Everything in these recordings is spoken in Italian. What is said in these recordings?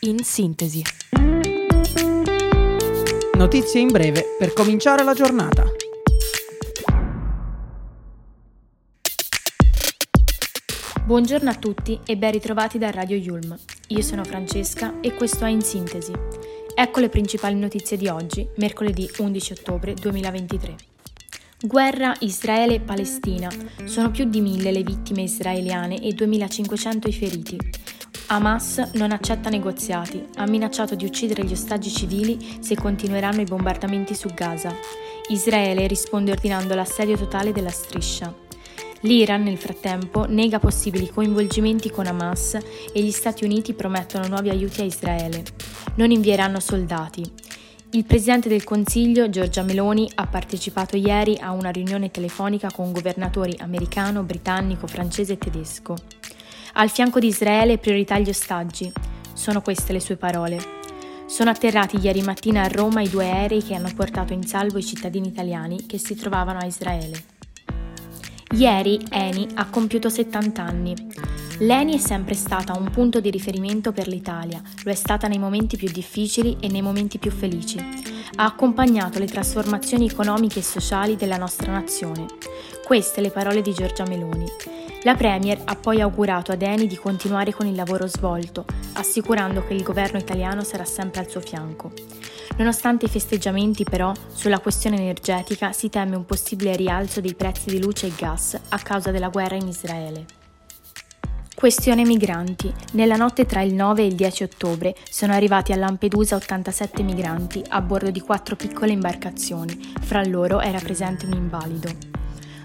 in sintesi. Notizie in breve per cominciare la giornata. Buongiorno a tutti e ben ritrovati da Radio Yulm. Io sono Francesca e questo è In Sintesi. Ecco le principali notizie di oggi, mercoledì 11 ottobre 2023. Guerra Israele-Palestina. Sono più di mille le vittime israeliane e 2500 i feriti. Hamas non accetta negoziati, ha minacciato di uccidere gli ostaggi civili se continueranno i bombardamenti su Gaza. Israele risponde ordinando l'assedio totale della striscia. L'Iran, nel frattempo, nega possibili coinvolgimenti con Hamas e gli Stati Uniti promettono nuovi aiuti a Israele. Non invieranno soldati. Il Presidente del Consiglio, Giorgia Meloni, ha partecipato ieri a una riunione telefonica con governatori americano, britannico, francese e tedesco. Al fianco di Israele priorità gli ostaggi. Sono queste le sue parole. Sono atterrati ieri mattina a Roma i due aerei che hanno portato in salvo i cittadini italiani che si trovavano a Israele. Ieri Eni ha compiuto 70 anni. L'Eni è sempre stata un punto di riferimento per l'Italia, lo è stata nei momenti più difficili e nei momenti più felici. Ha accompagnato le trasformazioni economiche e sociali della nostra nazione. Queste le parole di Giorgia Meloni. La Premier ha poi augurato ad Eni di continuare con il lavoro svolto, assicurando che il governo italiano sarà sempre al suo fianco. Nonostante i festeggiamenti, però, sulla questione energetica si teme un possibile rialzo dei prezzi di luce e gas a causa della guerra in Israele. Questione migranti. Nella notte tra il 9 e il 10 ottobre sono arrivati a Lampedusa 87 migranti a bordo di quattro piccole imbarcazioni, fra loro era presente un invalido.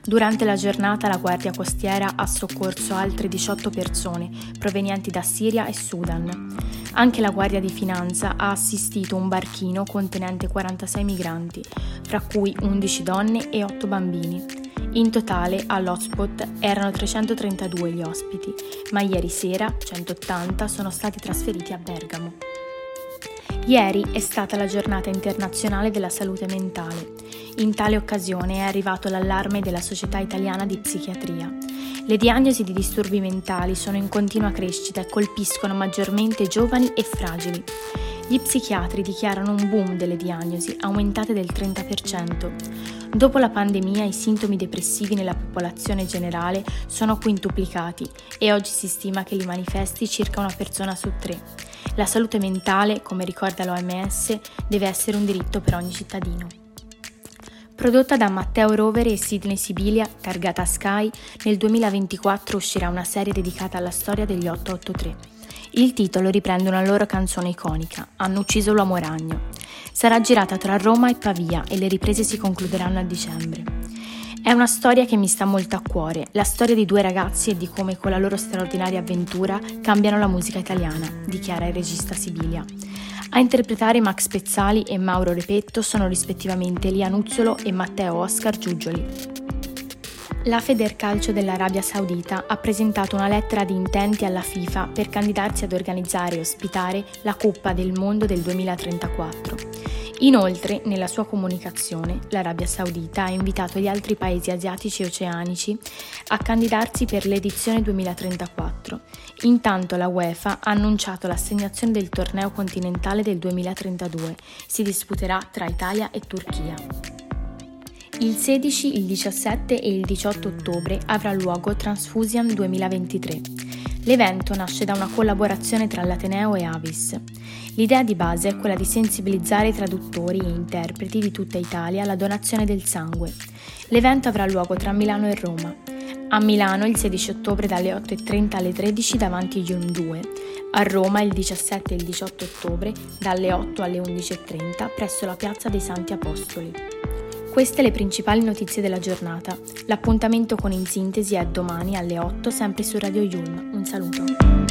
Durante la giornata la Guardia Costiera ha soccorso altre 18 persone provenienti da Siria e Sudan. Anche la Guardia di Finanza ha assistito un barchino contenente 46 migranti, fra cui 11 donne e 8 bambini. In totale all'hotspot erano 332 gli ospiti, ma ieri sera 180 sono stati trasferiti a Bergamo. Ieri è stata la giornata internazionale della salute mentale. In tale occasione è arrivato l'allarme della Società Italiana di Psichiatria. Le diagnosi di disturbi mentali sono in continua crescita e colpiscono maggiormente giovani e fragili. Gli psichiatri dichiarano un boom delle diagnosi, aumentate del 30%. Dopo la pandemia i sintomi depressivi nella popolazione generale sono quintuplicati e oggi si stima che li manifesti circa una persona su tre. La salute mentale, come ricorda l'OMS, deve essere un diritto per ogni cittadino. Prodotta da Matteo Rovere e Sidney Sibilia, targata Sky, nel 2024 uscirà una serie dedicata alla storia degli 883. Il titolo riprende una loro canzone iconica, Hanno ucciso l'uomo ragno. Sarà girata tra Roma e Pavia e le riprese si concluderanno a dicembre. È una storia che mi sta molto a cuore, la storia di due ragazzi e di come con la loro straordinaria avventura cambiano la musica italiana, dichiara il regista Sibilia. A interpretare Max Pezzali e Mauro Repetto sono rispettivamente Elia Nuzzolo e Matteo Oscar Giugioli. La Federcalcio dell'Arabia Saudita ha presentato una lettera di intenti alla FIFA per candidarsi ad organizzare e ospitare la Coppa del Mondo del 2034. Inoltre, nella sua comunicazione, l'Arabia Saudita ha invitato gli altri paesi asiatici e oceanici a candidarsi per l'edizione 2034. Intanto la UEFA ha annunciato l'assegnazione del torneo continentale del 2032. Si disputerà tra Italia e Turchia. Il 16, il 17 e il 18 ottobre avrà luogo Transfusion 2023. L'evento nasce da una collaborazione tra l'Ateneo e Avis. L'idea di base è quella di sensibilizzare i traduttori e interpreti di tutta Italia alla donazione del sangue. L'evento avrà luogo tra Milano e Roma. A Milano il 16 ottobre dalle 8.30 alle 13 davanti Yun 2, a Roma il 17 e il 18 ottobre dalle 8 alle 11.30 presso la Piazza dei Santi Apostoli. Queste le principali notizie della giornata. L'appuntamento con In Sintesi è domani alle 8 sempre su Radio Yulm. Un saluto.